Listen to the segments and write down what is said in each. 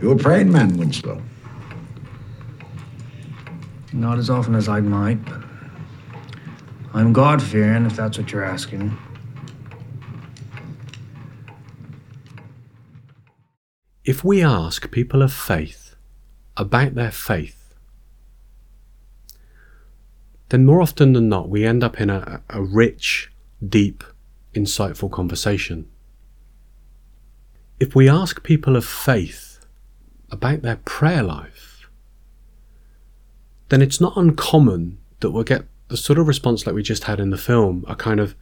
You a praying man, Winslow? Not as often as I might, but I'm God fearing, if that's what you're asking. If we ask people of faith about their faith, then more often than not, we end up in a, a rich, deep, insightful conversation. If we ask people of faith about their prayer life, then it's not uncommon that we'll get the sort of response like we just had in the film a kind of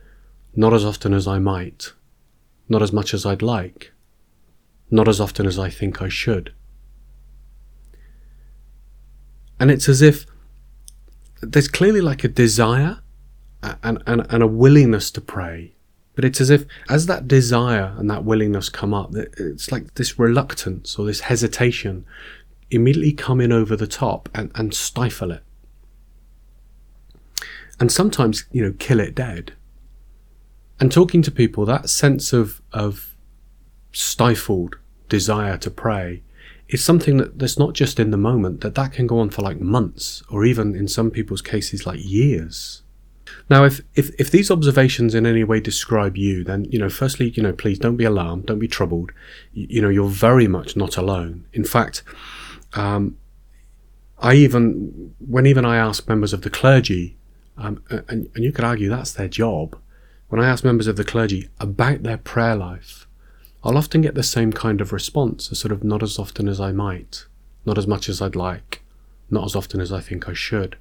not as often as I might, not as much as I'd like, not as often as I think I should. And it's as if there's clearly like a desire and, and, and a willingness to pray. But it's as if, as that desire and that willingness come up, it's like this reluctance or this hesitation immediately come in over the top and, and stifle it. And sometimes, you know, kill it dead. And talking to people, that sense of, of stifled desire to pray is something that, that's not just in the moment, that that can go on for like months or even in some people's cases like years. Now, if, if, if these observations in any way describe you, then, you know, firstly, you know, please don't be alarmed, don't be troubled. You, you know, you're very much not alone. In fact, um, I even, when even I ask members of the clergy, um, and, and you could argue that's their job, when I ask members of the clergy about their prayer life, I'll often get the same kind of response, a sort of not as often as I might, not as much as I'd like, not as often as I think I should.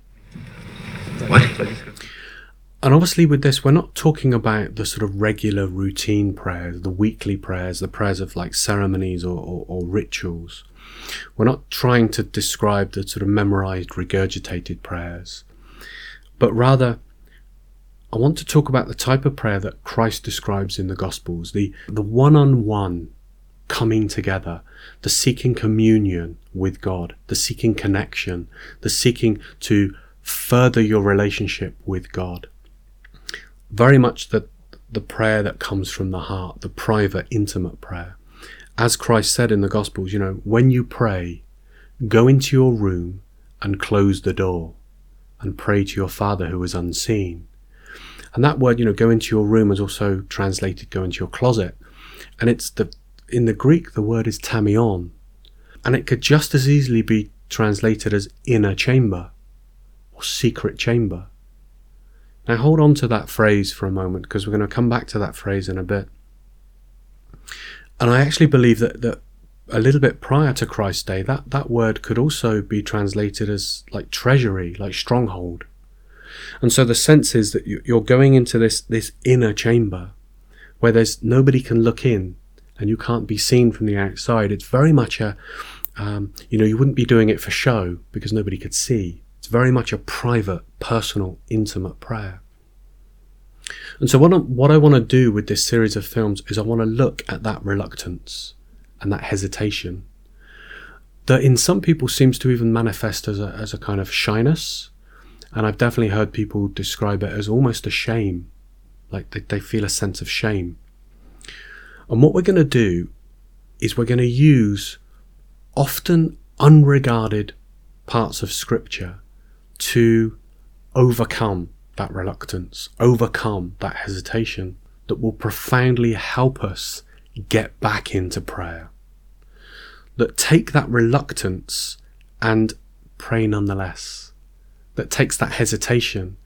And obviously, with this, we're not talking about the sort of regular routine prayers, the weekly prayers, the prayers of like ceremonies or, or, or rituals. We're not trying to describe the sort of memorized, regurgitated prayers, but rather, I want to talk about the type of prayer that Christ describes in the Gospels the, the one on one coming together, the seeking communion with God, the seeking connection, the seeking to further your relationship with God very much the, the prayer that comes from the heart, the private, intimate prayer. As Christ said in the Gospels, you know, when you pray, go into your room and close the door and pray to your Father who is unseen. And that word, you know, go into your room is also translated go into your closet. And it's the, in the Greek, the word is tamion. And it could just as easily be translated as inner chamber or secret chamber. Now hold on to that phrase for a moment because we're going to come back to that phrase in a bit. And I actually believe that, that a little bit prior to Christ's day, that, that word could also be translated as like treasury, like stronghold. And so the sense is that you're going into this, this inner chamber where there's nobody can look in and you can't be seen from the outside. It's very much a, um, you know, you wouldn't be doing it for show because nobody could see. It's very much a private, personal, intimate prayer. And so, what I, what I want to do with this series of films is I want to look at that reluctance and that hesitation that in some people seems to even manifest as a, as a kind of shyness. And I've definitely heard people describe it as almost a shame, like they, they feel a sense of shame. And what we're going to do is we're going to use often unregarded parts of scripture to overcome that reluctance, overcome that hesitation that will profoundly help us get back into prayer. That take that reluctance and pray nonetheless. That takes that hesitation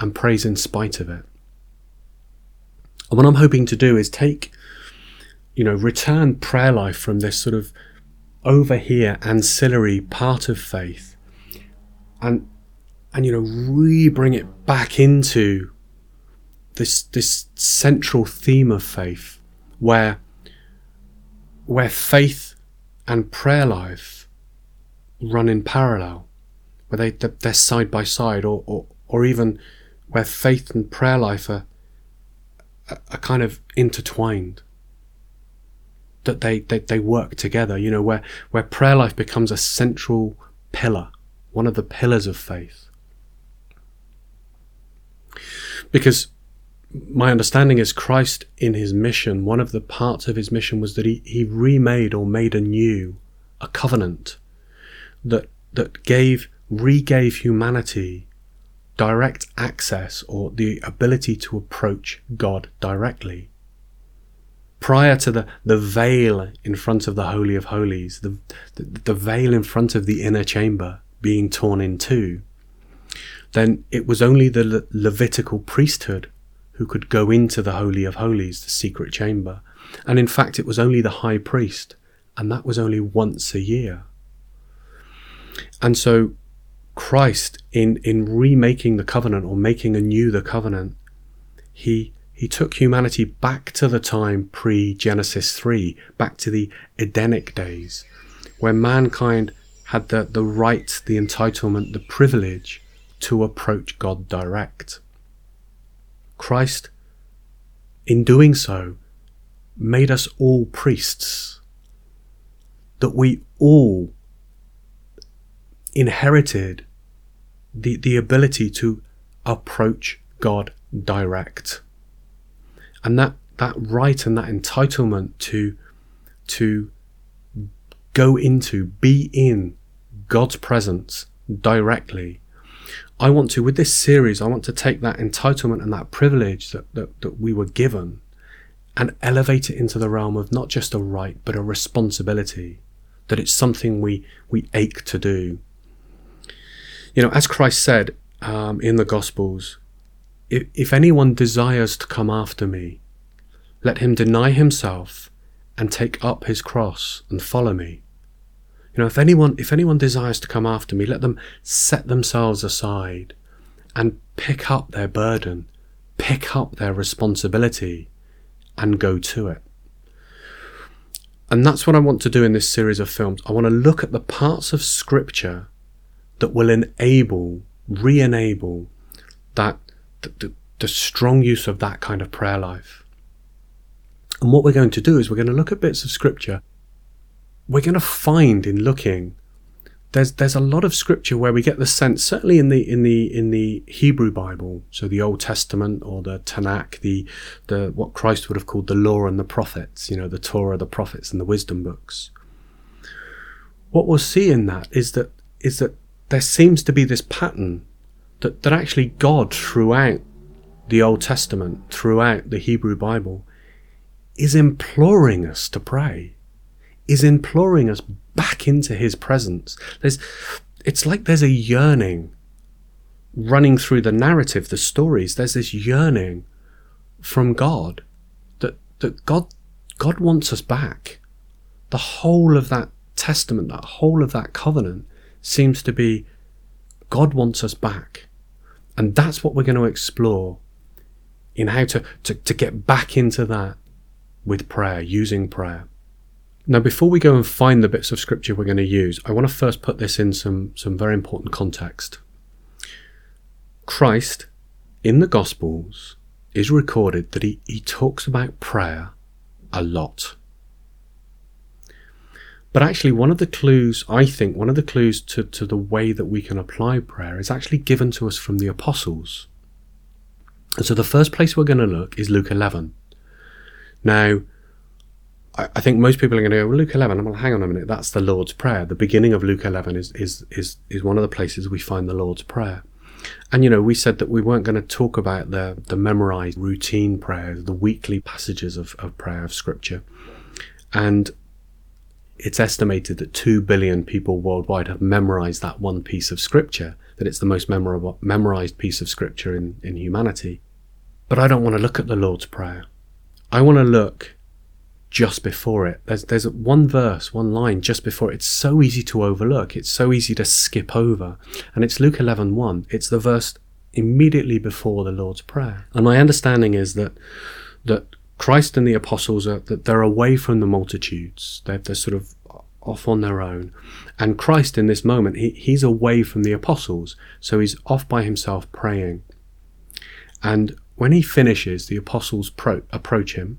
and prays in spite of it. And what I'm hoping to do is take, you know, return prayer life from this sort of over here ancillary part of faith and and you know really bring it back into this this central theme of faith where where faith and prayer life run in parallel where they they're side by side or or, or even where faith and prayer life are are kind of intertwined. That they, they, they work together you know where where prayer life becomes a central pillar one of the pillars of faith because my understanding is Christ in his mission, one of the parts of his mission was that he, he remade or made anew a covenant that that gave regave humanity direct access or the ability to approach God directly. Prior to the, the veil in front of the Holy of Holies, the, the, the veil in front of the inner chamber being torn in two, then it was only the Le- Levitical priesthood who could go into the Holy of Holies, the secret chamber. And in fact, it was only the high priest, and that was only once a year. And so Christ, in, in remaking the covenant or making anew the covenant, he, he took humanity back to the time pre Genesis 3, back to the Edenic days, where mankind had the, the right, the entitlement, the privilege to approach God direct. Christ, in doing so, made us all priests, that we all inherited the, the ability to approach God direct. And that, that right and that entitlement to, to go into, be in God's presence directly I want to, with this series, I want to take that entitlement and that privilege that, that, that we were given and elevate it into the realm of not just a right, but a responsibility, that it's something we, we ache to do. You know, as Christ said um, in the Gospels, if, if anyone desires to come after me, let him deny himself and take up his cross and follow me. You know, if anyone if anyone desires to come after me, let them set themselves aside and pick up their burden, pick up their responsibility and go to it. And that's what I want to do in this series of films. I want to look at the parts of scripture that will enable, re-enable that the, the, the strong use of that kind of prayer life. And what we're going to do is we're going to look at bits of scripture we're going to find in looking there's there's a lot of scripture where we get the sense certainly in the in the in the Hebrew Bible so the Old Testament or the Tanakh the the what Christ would have called the law and the prophets you know the Torah the prophets and the wisdom books. What we'll see in that is that is that there seems to be this pattern that that actually God throughout the Old Testament throughout the Hebrew Bible is imploring us to pray is imploring us back into his presence. There's, it's like there's a yearning running through the narrative, the stories. There's this yearning from God that, that God, God wants us back. The whole of that testament, that whole of that covenant seems to be God wants us back. And that's what we're going to explore in how to, to, to get back into that with prayer, using prayer. Now, before we go and find the bits of scripture we're going to use, I want to first put this in some, some very important context. Christ, in the Gospels, is recorded that he, he talks about prayer a lot. But actually, one of the clues, I think, one of the clues to, to the way that we can apply prayer is actually given to us from the apostles. And so the first place we're going to look is Luke 11. Now, I, think most people are going to go, well, Luke 11, I'm going, like, hang on a minute, that's the Lord's Prayer. The beginning of Luke 11 is, is, is, is one of the places we find the Lord's Prayer. And, you know, we said that we weren't going to talk about the, the memorized routine prayers, the weekly passages of, of prayer of Scripture. And it's estimated that 2 billion people worldwide have memorized that one piece of Scripture, that it's the most memorable, memorized piece of Scripture in, in humanity. But I don't want to look at the Lord's Prayer. I want to look just before it. There's there's one verse, one line just before it. It's so easy to overlook. It's so easy to skip over. And it's Luke 11:1. 1. It's the verse immediately before the Lord's Prayer. And my understanding is that that Christ and the apostles are that they're away from the multitudes. They're, they're sort of off on their own. And Christ in this moment, he, he's away from the apostles. So he's off by himself praying. And when he finishes, the apostles pro- approach him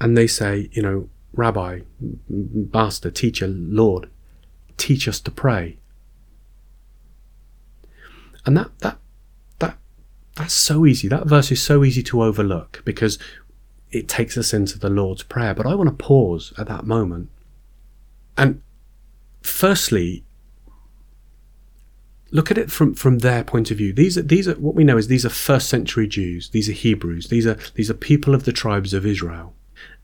and they say, you know, Rabbi, Master, Teacher, Lord, teach us to pray. And that that that that's so easy. That verse is so easy to overlook because it takes us into the Lord's Prayer. But I want to pause at that moment. And firstly, look at it from, from their point of view. These are these are what we know is these are first century Jews. These are Hebrews. These are these are people of the tribes of Israel.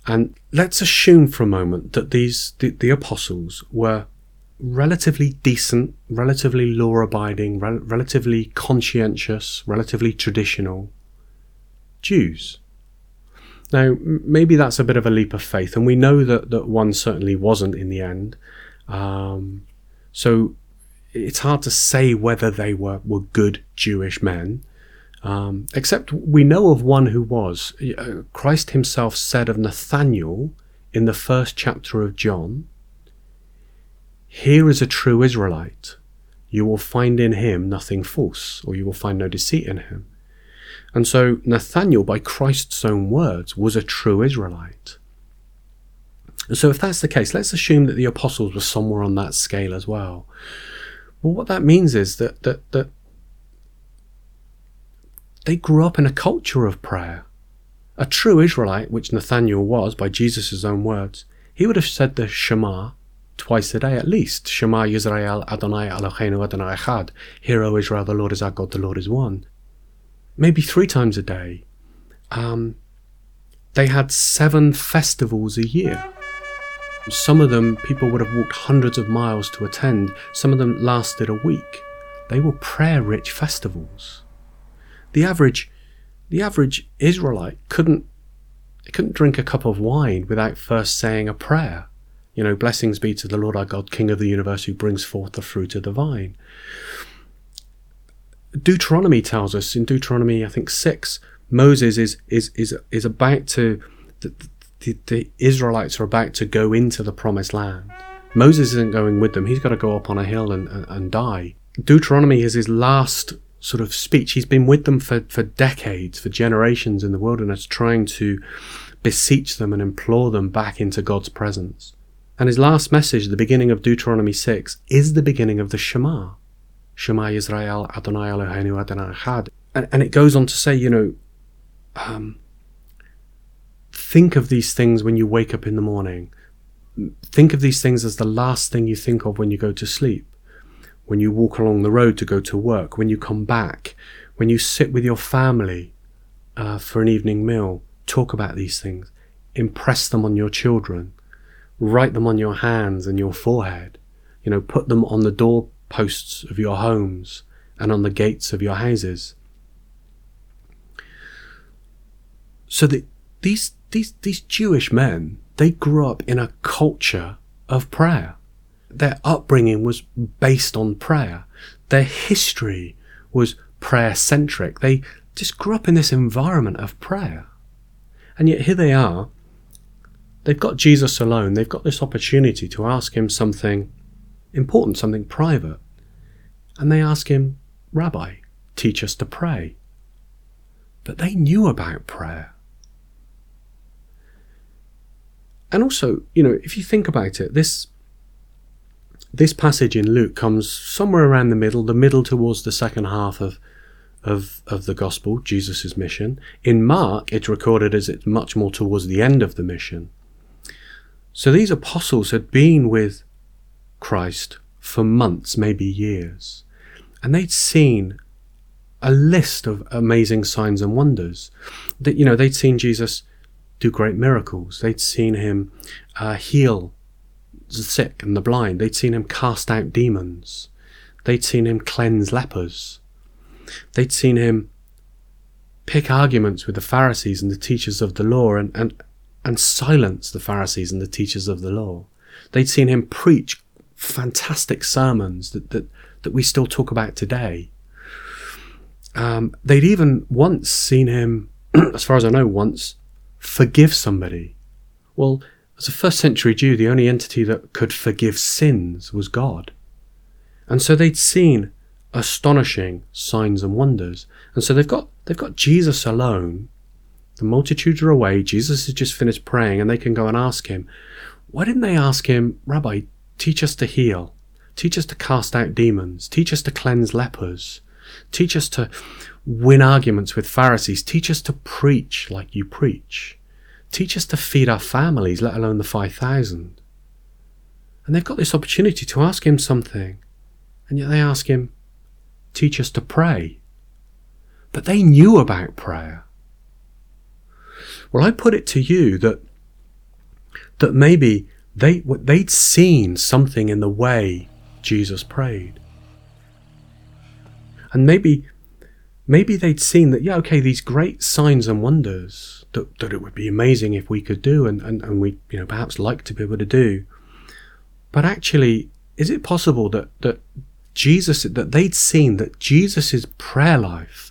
And let's assume for a moment that these the, the apostles were relatively decent, relatively law abiding, rel- relatively conscientious, relatively traditional Jews. Now, maybe that's a bit of a leap of faith, and we know that, that one certainly wasn't in the end. Um, so it's hard to say whether they were, were good Jewish men. Um, except we know of one who was. Uh, Christ himself said of Nathanael in the first chapter of John, Here is a true Israelite. You will find in him nothing false, or you will find no deceit in him. And so Nathanael, by Christ's own words, was a true Israelite. So if that's the case, let's assume that the apostles were somewhere on that scale as well. Well, what that means is that that that they grew up in a culture of prayer. A true Israelite, which Nathaniel was by Jesus' own words, he would have said the Shema twice a day at least. Shema Yisrael Adonai Eloheinu Adonai Echad. Hear, O Israel, the Lord is our God, the Lord is one. Maybe three times a day. Um, they had seven festivals a year. Some of them people would have walked hundreds of miles to attend, some of them lasted a week. They were prayer rich festivals. The average the average Israelite couldn't couldn't drink a cup of wine without first saying a prayer. You know, blessings be to the Lord our God, King of the universe, who brings forth the fruit of the vine. Deuteronomy tells us in Deuteronomy, I think six, Moses is is is is about to the, the, the Israelites are about to go into the promised land. Moses isn't going with them. He's got to go up on a hill and, and, and die. Deuteronomy is his last sort of speech. He's been with them for, for decades, for generations in the wilderness, trying to beseech them and implore them back into God's presence. And his last message, the beginning of Deuteronomy 6, is the beginning of the Shema. Shema Israel Adonai Eloheinu Adonai Echad. And, and it goes on to say, you know, um, think of these things when you wake up in the morning. Think of these things as the last thing you think of when you go to sleep, when you walk along the road to go to work, when you come back, when you sit with your family uh, for an evening meal. Talk about these things. Impress them on your children. Write them on your hands and your forehead. You know, put them on the doorposts of your homes and on the gates of your houses. So that these these these Jewish men, they grew up in a culture of prayer. Their upbringing was based on prayer. Their history was prayer centric. They just grew up in this environment of prayer. And yet here they are. They've got Jesus alone. They've got this opportunity to ask him something important, something private. And they ask him, Rabbi, teach us to pray. But they knew about prayer. And also, you know, if you think about it, this this passage in Luke comes somewhere around the middle, the middle towards the second half of of, of the gospel, Jesus' mission. In Mark, it's recorded as it's much more towards the end of the mission. So these apostles had been with Christ for months, maybe years, and they'd seen a list of amazing signs and wonders. That you know, they'd seen Jesus do great miracles. They'd seen him uh, heal the sick and the blind. They'd seen him cast out demons. They'd seen him cleanse lepers. They'd seen him pick arguments with the Pharisees and the teachers of the law and, and, and silence the Pharisees and the teachers of the law. They'd seen him preach fantastic sermons that, that, that we still talk about today. Um, they'd even once seen him, as far as I know, once forgive somebody. Well, as a first century Jew, the only entity that could forgive sins was God. And so they'd seen astonishing signs and wonders. And so they've got they've got Jesus alone. The multitudes are away. Jesus has just finished praying, and they can go and ask him. Why didn't they ask him, Rabbi, teach us to heal, teach us to cast out demons, teach us to cleanse lepers, teach us to win arguments with Pharisees. Teach us to preach like you preach. Teach us to feed our families, let alone the 5,000. And they've got this opportunity to ask him something. And yet they ask him, teach us to pray. But they knew about prayer. Well, I put it to you that that maybe they they'd seen something in the way Jesus prayed, and maybe maybe they'd seen that yeah okay these great signs and wonders that, that it would be amazing if we could do and, and, and we you know perhaps like to be able to do but actually is it possible that that Jesus that they'd seen that Jesus's prayer life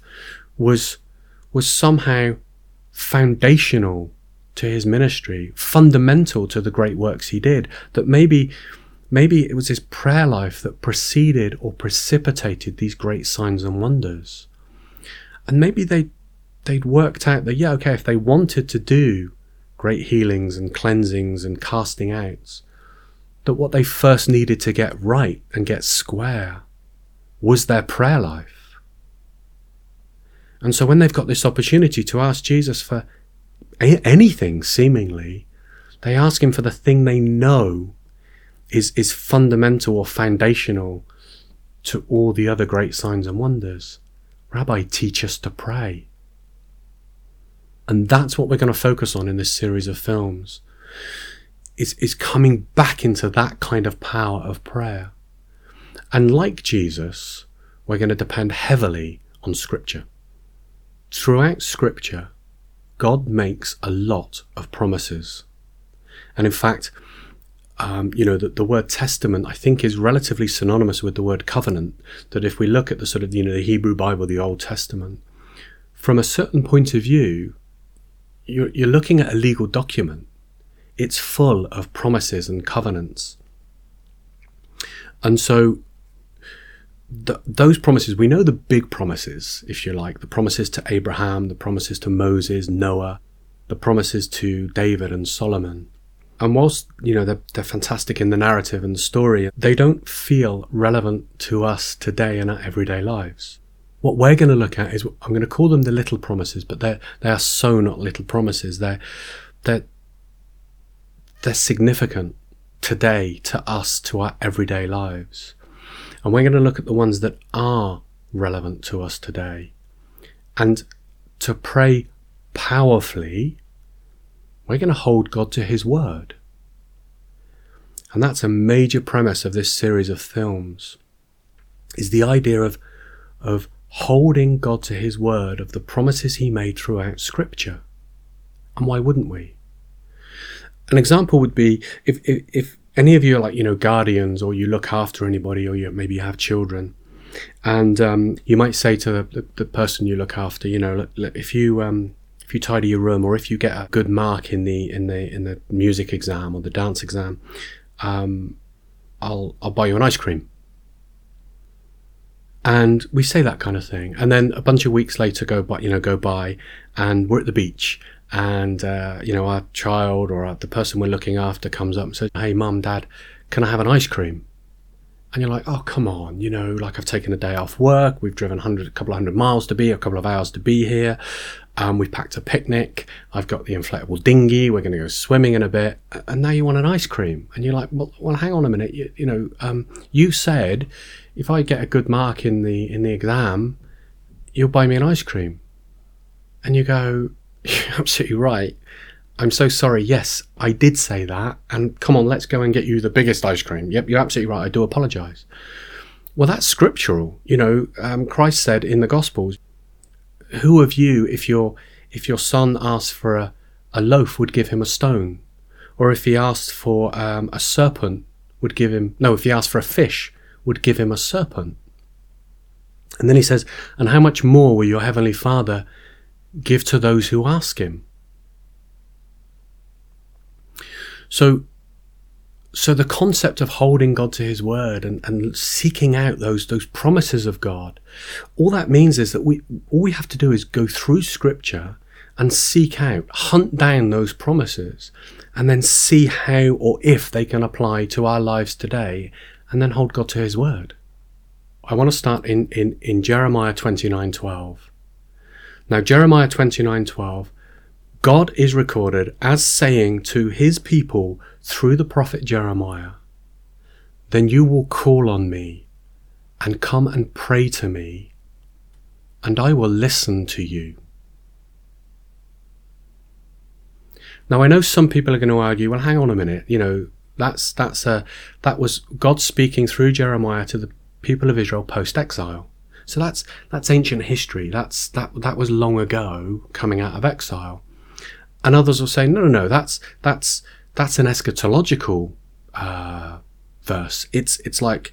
was was somehow foundational to his ministry, fundamental to the great works he did, that maybe maybe it was his prayer life that preceded or precipitated these great signs and wonders. And maybe they they'd worked out that yeah, okay, if they wanted to do great healings and cleansings and casting outs, that what they first needed to get right and get square was their prayer life. And so when they've got this opportunity to ask Jesus for anything, seemingly, they ask him for the thing they know is, is fundamental or foundational to all the other great signs and wonders. Rabbi, teach us to pray. And that's what we're going to focus on in this series of films. Is, is coming back into that kind of power of prayer. And like Jesus, we're going to depend heavily on Scripture. Throughout Scripture, God makes a lot of promises. And in fact, um, you know, the, the word testament, I think, is relatively synonymous with the word covenant. That if we look at the sort of, you know, the Hebrew Bible, the Old Testament, from a certain point of view, you're, you're looking at a legal document. It's full of promises and covenants. And so th- those promises, we know the big promises, if you like, the promises to Abraham, the promises to Moses, Noah, the promises to David and Solomon. And whilst, you know, they're, they're fantastic in the narrative and the story, they don't feel relevant to us today in our everyday lives. What we're going to look at is, I'm going to call them the little promises, but they're, they are so not little promises. They're, they're, they're significant today to us, to our everyday lives. And we're going to look at the ones that are relevant to us today. And to pray powerfully, we're going to hold God to His word. And that's a major premise of this series of films, is the idea of, of holding God to His word, of the promises He made throughout Scripture. And why wouldn't we? An example would be if, if, if any of you are like you know guardians or you look after anybody or you maybe you have children and um, you might say to the, the, person you look after you know if you um, if you tidy your room or if you get a good mark in the in the in the music exam or the dance exam um, I'll I'll buy you an ice cream and we say that kind of thing. And then a bunch of weeks later go by you know go by and we're at the beach. And uh, you know our child or our, the person we're looking after comes up and says hey mum dad can i have an ice cream? And you're like oh come on you know like i've taken a day off work. We've driven 100 a couple of hundred miles to be a couple of hours to be here um, we've packed a picnic i've got the inflatable dinghy we're going to go swimming in a bit and now you want an ice cream and you're like well, well hang on a minute you, you know um, you said if i get a good mark in the in the exam you'll buy me an ice cream and you go you're absolutely right. I'm so sorry. Yes, I did say that. And come on, let's go and get you the biggest ice cream. Yep, you're absolutely right. I do apologize. Well, that's scriptural. You know, um, Christ said in the Gospels, "Who of you, if your if your son asked for a, a loaf, would give him a stone, or if he asked for um, a serpent, would give him no? If he asked for a fish, would give him a serpent." And then he says, "And how much more will your heavenly Father?" give to those who ask him. So, so the concept of holding God to his word and, and seeking out those, those promises of God, all that means is that we, all we have to do is go through scripture and seek out, hunt down those promises and then see how or if they can apply to our lives today and then hold God to his word. I want to start in, in, in Jeremiah 29 12. Now, Jeremiah 29:12, God is recorded as saying to his people through the prophet Jeremiah, then you will call on me and come and pray to me, and I will listen to you. Now I know some people are going to argue, well, hang on a minute, you know, that's that's a that was God speaking through Jeremiah to the people of Israel post exile. So that's that's ancient history. That's that that was long ago coming out of exile. And others will say, no, no, no, that's that's that's an eschatological uh, verse. It's it's like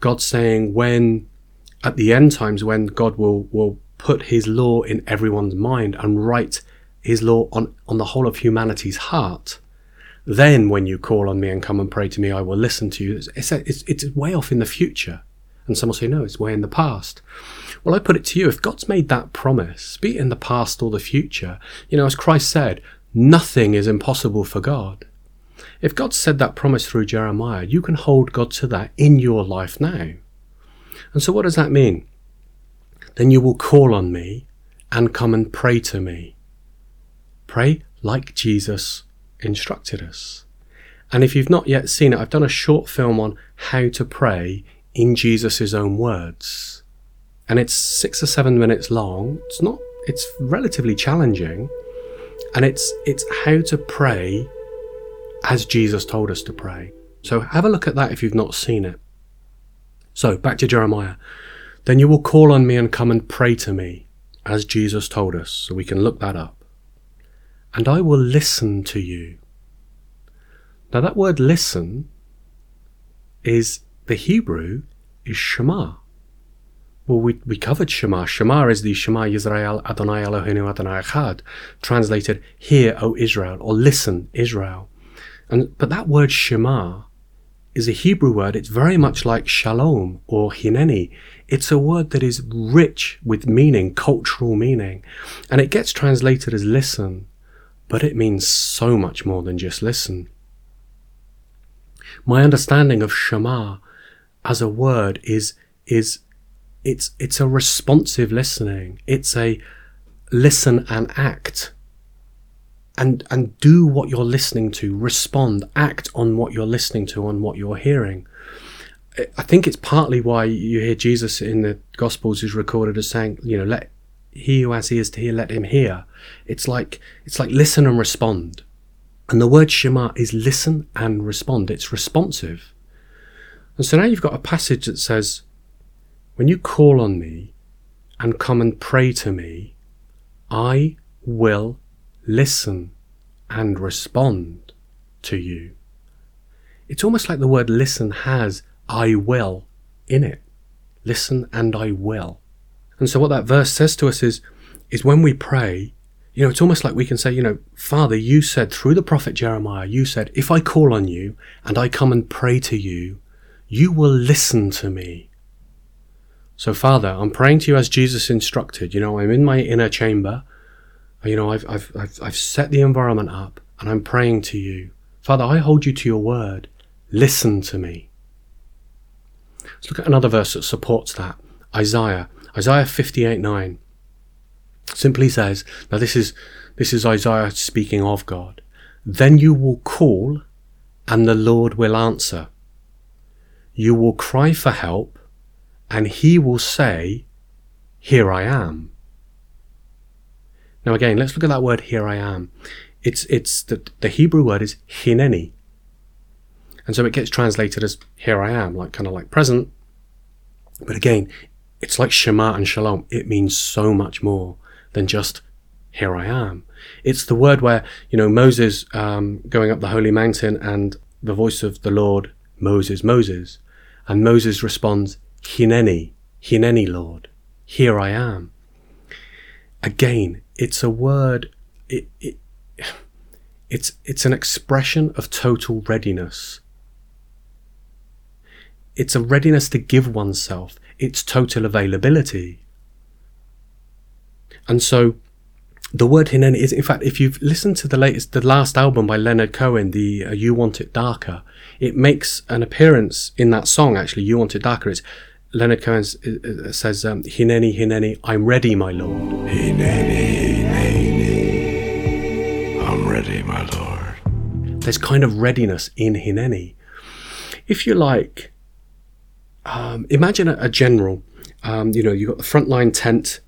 God saying when at the end times when God will will put His law in everyone's mind and write His law on on the whole of humanity's heart. Then, when you call on me and come and pray to me, I will listen to you. It's, it's, it's way off in the future. And some will say, no, it's way in the past. Well, I put it to you if God's made that promise, be it in the past or the future, you know, as Christ said, nothing is impossible for God. If God said that promise through Jeremiah, you can hold God to that in your life now. And so, what does that mean? Then you will call on me and come and pray to me. Pray like Jesus instructed us. And if you've not yet seen it, I've done a short film on how to pray in Jesus' own words. And it's six or seven minutes long. It's not, it's relatively challenging. And it's, it's how to pray as Jesus told us to pray. So have a look at that if you've not seen it. So back to Jeremiah. Then you will call on me and come and pray to me, as Jesus told us. So we can look that up. And I will listen to you. Now that word listen is the Hebrew is Shema. Well, we, we covered Shema. Shema is the Shema Yisrael Adonai Eloheinu Adonai Echad, translated "Hear, O Israel" or "Listen, Israel." And but that word Shema is a Hebrew word. It's very much like Shalom or Hineni. It's a word that is rich with meaning, cultural meaning, and it gets translated as "listen," but it means so much more than just listen. My understanding of Shema as a word is is it's it's a responsive listening. It's a listen and act. And and do what you're listening to, respond, act on what you're listening to, on what you're hearing. I think it's partly why you hear Jesus in the Gospels is recorded as saying, you know, let he who has ears to hear, let him hear. It's like it's like listen and respond. And the word Shema is listen and respond. It's responsive. And so now you've got a passage that says, When you call on me and come and pray to me, I will listen and respond to you. It's almost like the word listen has I will in it. Listen and I will. And so what that verse says to us is, is when we pray, you know, it's almost like we can say, you know, Father, you said through the prophet Jeremiah, you said, if I call on you and I come and pray to you, you will listen to me. So, Father, I'm praying to you as Jesus instructed. You know, I'm in my inner chamber. You know, I've, I've, I've, I've set the environment up and I'm praying to you. Father, I hold you to your word. Listen to me. Let's look at another verse that supports that. Isaiah, Isaiah 58 9 simply says, now this is, this is Isaiah speaking of God. Then you will call and the Lord will answer. You will cry for help, and he will say, Here I am. Now again, let's look at that word here I am. It's it's the, the Hebrew word is hineni. And so it gets translated as here I am, like kind of like present. But again, it's like Shema and Shalom. It means so much more than just here I am. It's the word where, you know, Moses um, going up the holy mountain and the voice of the Lord, Moses, Moses. And Moses responds, Hineni, Hineni, Lord, here I am. Again, it's a word, it, it, it's, it's an expression of total readiness. It's a readiness to give oneself. It's total availability. And so the word hineni is, in fact, if you've listened to the latest, the last album by Leonard Cohen, the uh, You Want It Darker, it makes an appearance in that song, actually, You Want It Darker. It's Leonard Cohen uh, says, um, Hineni, Hineni, I'm ready, my Lord. Hineni, Hineni, I'm ready, my Lord. There's kind of readiness in Hineni. if you like, um, imagine a, a general. Um, you know, you've got the frontline tent,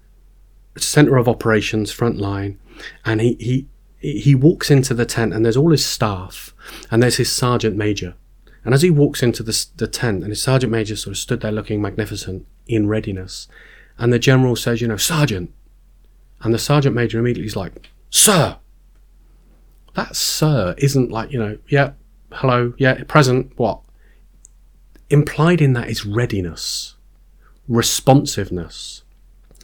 center of operations, front line, and he, he he walks into the tent and there's all his staff and there's his sergeant major. And as he walks into the, the tent and his sergeant major sort of stood there looking magnificent in readiness, and the general says, you know, sergeant, and the sergeant major immediately is like, sir. That sir isn't like, you know, yeah, hello, yeah, present, what? Implied in that is readiness, responsiveness.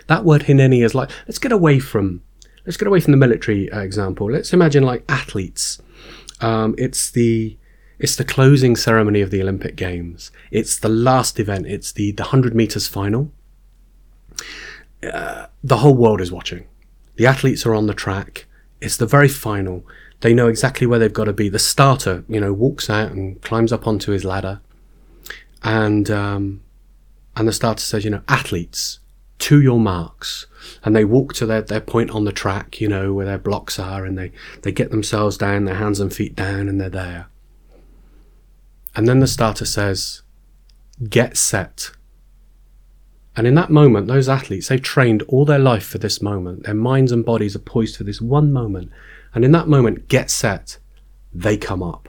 That word hineni is like, let's get away from let's get away from the military uh, example. Let's imagine like athletes. Um, it's the it's the closing ceremony of the Olympic Games. It's the last event. It's the the hundred meters final. Uh, the whole world is watching. The athletes are on the track. It's the very final. They know exactly where they've got to be. The starter, you know, walks out and climbs up onto his ladder, and um, and the starter says, you know, athletes, to your marks and they walk to their, their point on the track, you know, where their blocks are, and they, they get themselves down, their hands and feet down, and they're there. And then the starter says, Get set. And in that moment, those athletes, they've trained all their life for this moment. Their minds and bodies are poised for this one moment. And in that moment, get set, they come up.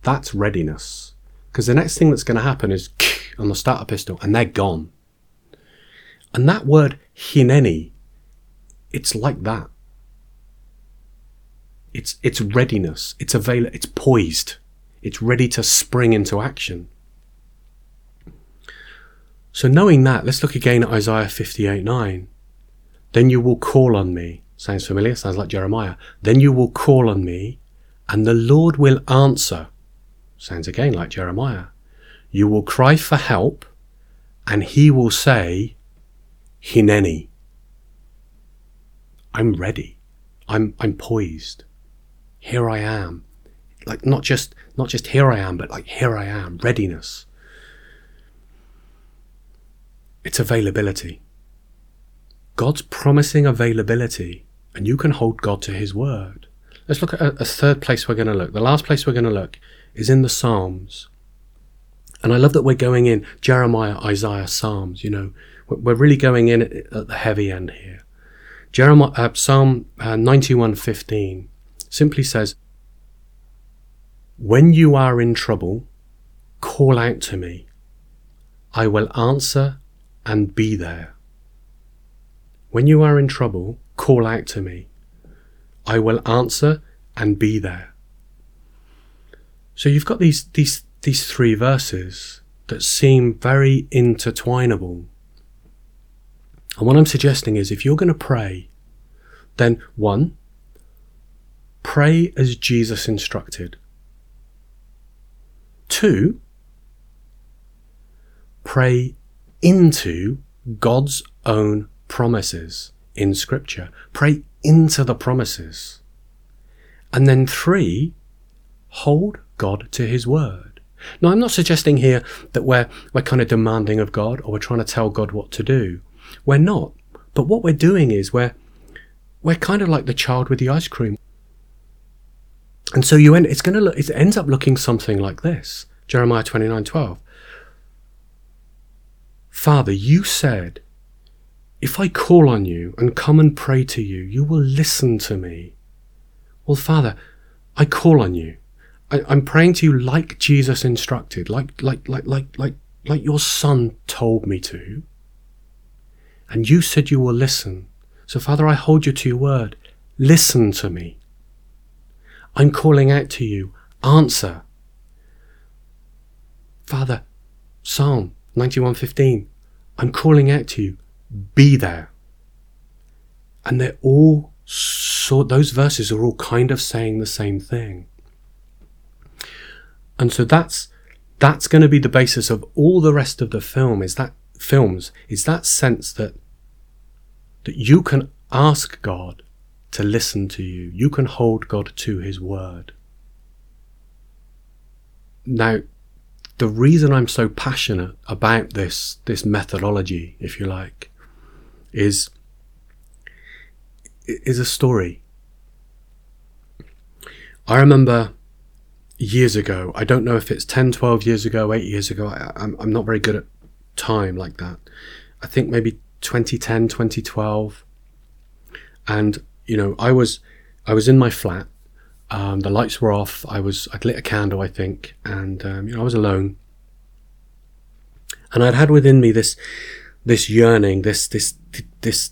That's readiness. Because the next thing that's going to happen is on the starter pistol, and they're gone. And that word hineni, it's like that. It's it's readiness. It's avail. It's poised. It's ready to spring into action. So knowing that, let's look again at Isaiah 58 9. Then you will call on me. Sounds familiar? Sounds like Jeremiah. Then you will call on me, and the Lord will answer. Sounds again like Jeremiah. You will cry for help, and he will say, Hineni. I'm ready. I'm I'm poised. Here I am. Like not just not just here I am, but like here I am. Readiness. It's availability. God's promising availability, and you can hold God to his word. Let's look at a, a third place we're going to look. The last place we're going to look is in the Psalms. And I love that we're going in Jeremiah, Isaiah, Psalms, you know, we're really going in at the heavy end here. Jeremiah, uh, Psalm uh, 91:15 simply says, "When you are in trouble, call out to me. I will answer and be there. When you are in trouble, call out to me. I will answer and be there." So you've got these these these three verses that seem very intertwinable and what I'm suggesting is if you're going to pray, then one, pray as Jesus instructed. Two, pray into God's own promises in Scripture. Pray into the promises. And then three, hold God to His word. Now, I'm not suggesting here that we're, we're kind of demanding of God or we're trying to tell God what to do. We're not. But what we're doing is we're we're kind of like the child with the ice cream. And so you end it's gonna look it ends up looking something like this. Jeremiah twenty nine twelve. Father, you said, if I call on you and come and pray to you, you will listen to me. Well, Father, I call on you. I, am praying to you like Jesus instructed, like like like like like like your son told me to. And you said you will listen. So, Father, I hold you to your word. Listen to me. I'm calling out to you. Answer. Father, Psalm 91:15. I'm calling out to you. Be there. And they're all so those verses are all kind of saying the same thing. And so that's that's going to be the basis of all the rest of the film is that films is that sense that that you can ask God to listen to you. You can hold God to his word. Now, the reason I'm so passionate about this this methodology, if you like, is is a story. I remember years ago. I don't know if it's 10, 12 years ago, 8 years ago. I, I'm, I'm not very good at time like that. I think maybe 2010, 2012. And, you know, I was, I was in my flat. Um, the lights were off. I was, I'd lit a candle, I think. And, um, you know, I was alone. And I'd had within me this, this yearning, this, this, this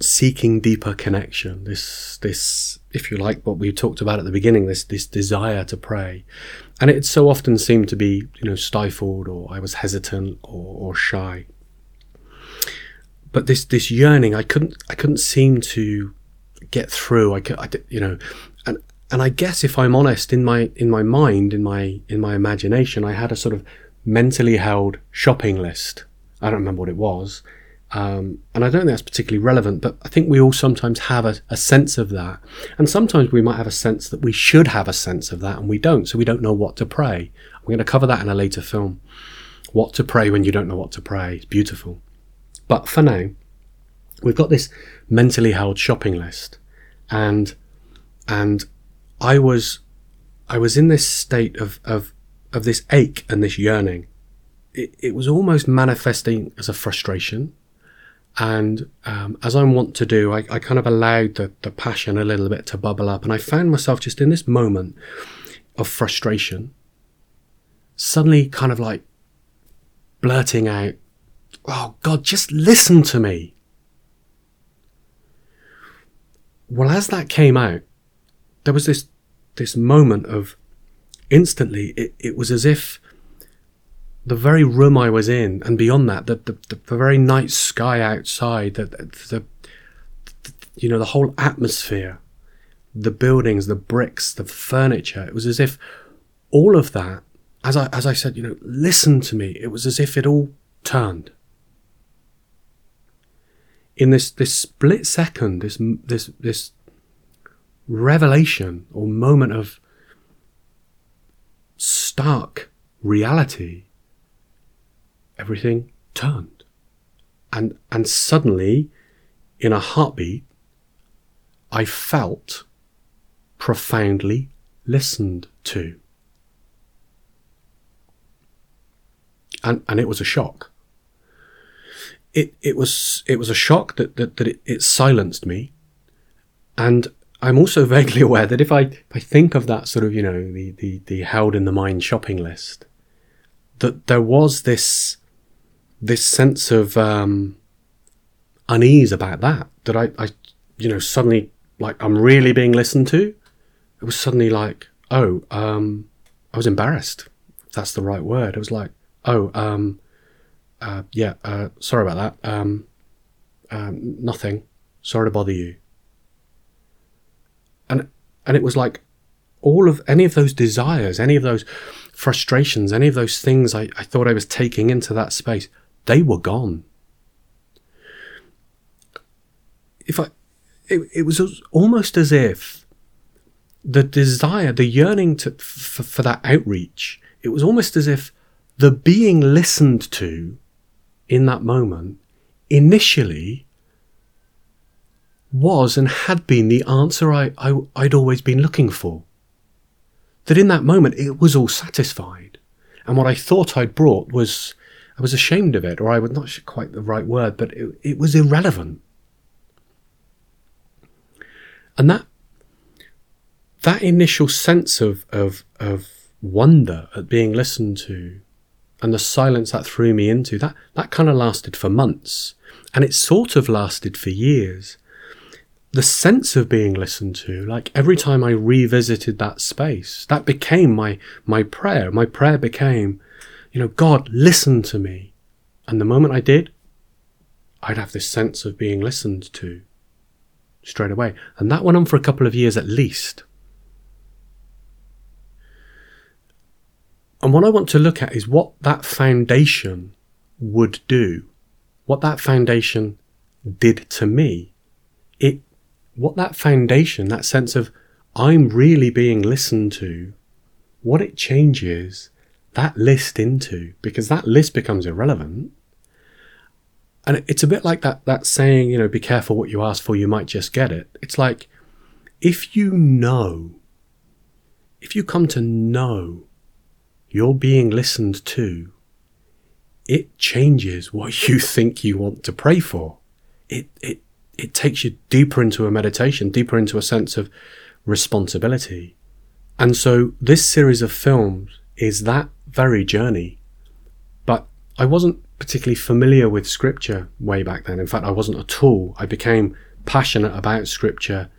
seeking deeper connection, this, this, if you like, what we talked about at the beginning, this, this desire to pray. And it so often seemed to be, you know, stifled or I was hesitant or, or shy. But this, this yearning, I couldn't, I couldn't seem to get through. I could, I, you know, and, and I guess if I'm honest, in my, in my mind, in my, in my imagination, I had a sort of mentally held shopping list. I don't remember what it was um, and I don't think that's particularly relevant, but I think we all sometimes have a, a, sense of that. And sometimes we might have a sense that we should have a sense of that and we don't. So we don't know what to pray. I'm going to cover that in a later film. What to pray when you don't know what to pray. It's beautiful. But for now, we've got this mentally held shopping list. And, and I was, I was in this state of, of, of this ache and this yearning. It, it was almost manifesting as a frustration and um, as I want to do, I, I kind of allowed the, the passion a little bit to bubble up. And I found myself just in this moment of frustration, suddenly kind of like blurting out, Oh, God, just listen to me. Well, as that came out, there was this, this moment of instantly, it, it was as if the very room I was in, and beyond that, the the, the, the very night sky outside, the, the, the you know the whole atmosphere, the buildings, the bricks, the furniture. It was as if all of that, as I as I said, you know, listen to me. It was as if it all turned. In this this split second, this this this revelation or moment of stark reality everything turned. And, and suddenly, in a heartbeat, I felt profoundly listened to. And, and it was a shock. It, it was, it was a shock that, that, that it, it silenced me. And I'm also vaguely aware that if I, if I think of that sort of, you know, the, the, the held in the mind shopping list, that there was this this sense of um, unease about that. That I, I, you know, suddenly like I'm really being listened to. It was suddenly like, oh, um, I was embarrassed. That's the right word. It was like, oh, um, uh, yeah, uh, sorry about that. Um, um, nothing. Sorry to bother you. And and it was like all of any of those desires, any of those frustrations, any of those things I, I thought I was taking into that space they were gone. If I, it, it was almost as if the desire, the yearning to, for, for that outreach, it was almost as if the being listened to in that moment initially was and had been the answer I, I, would always been looking for. That in that moment it was all satisfied. And what I thought I'd brought was I was ashamed of it, or I was not quite the right word, but it, it was irrelevant. And that that initial sense of, of of wonder at being listened to and the silence that threw me into, that that kind of lasted for months. And it sort of lasted for years. The sense of being listened to, like every time I revisited that space, that became my my prayer. My prayer became you know, God, listen to me. And the moment I did, I'd have this sense of being listened to straight away. And that went on for a couple of years at least. And what I want to look at is what that foundation would do, what that foundation did to me. It, what that foundation, that sense of I'm really being listened to, what it changes that list into because that list becomes irrelevant. And it's a bit like that that saying, you know, be careful what you ask for, you might just get it. It's like if you know, if you come to know you're being listened to, it changes what you think you want to pray for. It, it, it takes you deeper into a meditation, deeper into a sense of responsibility. And so this series of films is that very journey. But I wasn't particularly familiar with scripture way back then. In fact, I wasn't at all. I became passionate about scripture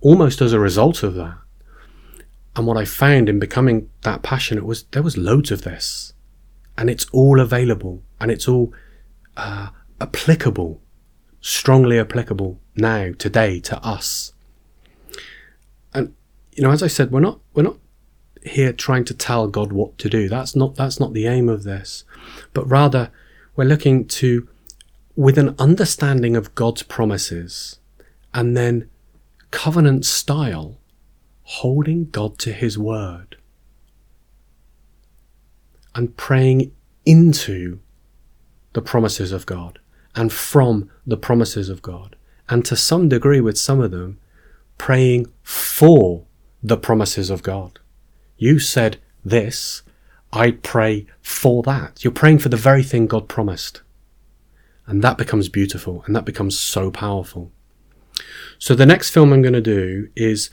almost as a result of that. And what I found in becoming that passionate was there was loads of this, and it's all available and it's all uh, applicable, strongly applicable now, today, to us. And you know, as I said, we're not we're not here trying to tell God what to do. That's not that's not the aim of this, but rather we're looking to, with an understanding of God's promises, and then covenant style, holding God to His word and praying into the promises of God and from the promises of God. And to some degree, with some of them, praying for the promises of God. You said this, I pray for that. You're praying for the very thing God promised. And that becomes beautiful and that becomes so powerful. So the next film I'm going to do is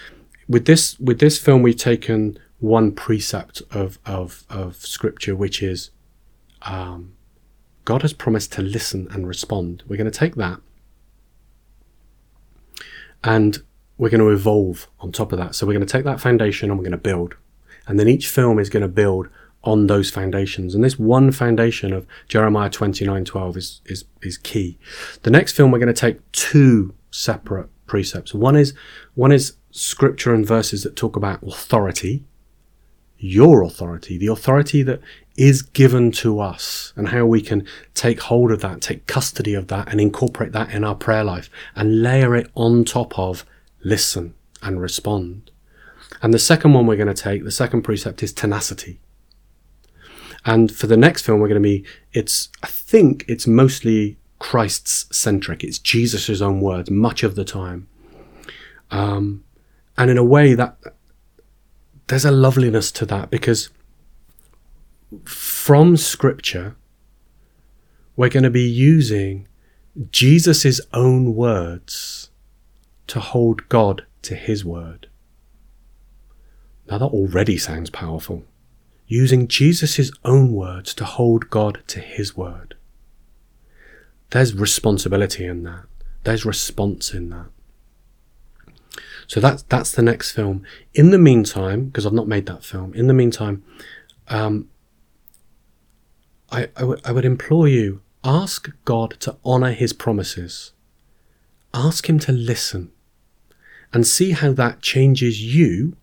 with this with this film we've taken one precept of of, of scripture which is um, God has promised to listen and respond. We're going to take that and we're going to evolve on top of that. So we're going to take that foundation and we're going to build. And then each film is going to build on those foundations. And this one foundation of Jeremiah 29 12 is, is, is key. The next film, we're going to take two separate precepts. One is, one is scripture and verses that talk about authority, your authority, the authority that is given to us and how we can take hold of that, take custody of that and incorporate that in our prayer life and layer it on top of listen and respond. And the second one we're going to take, the second precept is tenacity. And for the next film, we're going to be, it's, I think it's mostly Christ's centric. It's Jesus' own words much of the time. Um, and in a way that there's a loveliness to that because from scripture, we're going to be using Jesus' own words to hold God to his word. Now that already sounds powerful using Jesus' own words to hold God to his word. There's responsibility in that. There's response in that. So that's that's the next film. In the meantime, because I've not made that film, in the meantime, um, I, I, w- I would implore you ask God to honor His promises. Ask Him to listen, and see how that changes you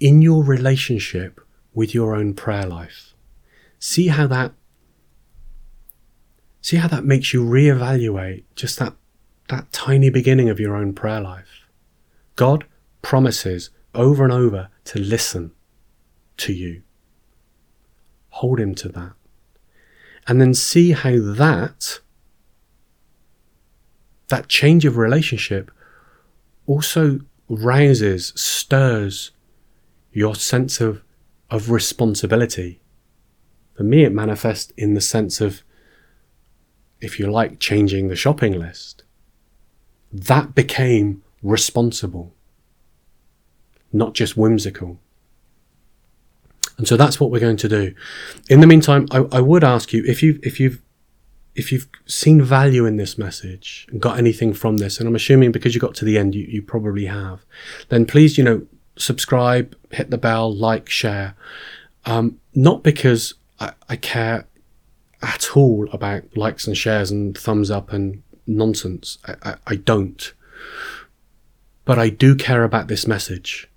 in your relationship with your own prayer life. See how that see how that makes you reevaluate just that that tiny beginning of your own prayer life. God promises over and over to listen to you. Hold him to that. And then see how that that change of relationship also rouses, stirs your sense of of responsibility. For me, it manifests in the sense of, if you like, changing the shopping list. That became responsible, not just whimsical. And so that's what we're going to do. In the meantime, I, I would ask you if you if you've if you've seen value in this message and got anything from this, and I'm assuming because you got to the end, you, you probably have, then please, you know, subscribe, hit the bell, like, share. Um, not because I, I care at all about likes and shares and thumbs up and nonsense. I, I, I, don't. But I do care about this message.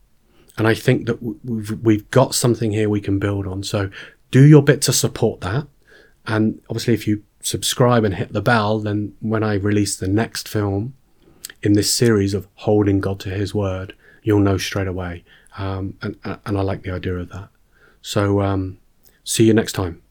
And I think that we've, we've got something here we can build on. So do your bit to support that. And obviously, if you subscribe and hit the bell, then when I release the next film in this series of holding God to his word, you'll know straight away. Um, and, and I like the idea of that. So, um, see you next time.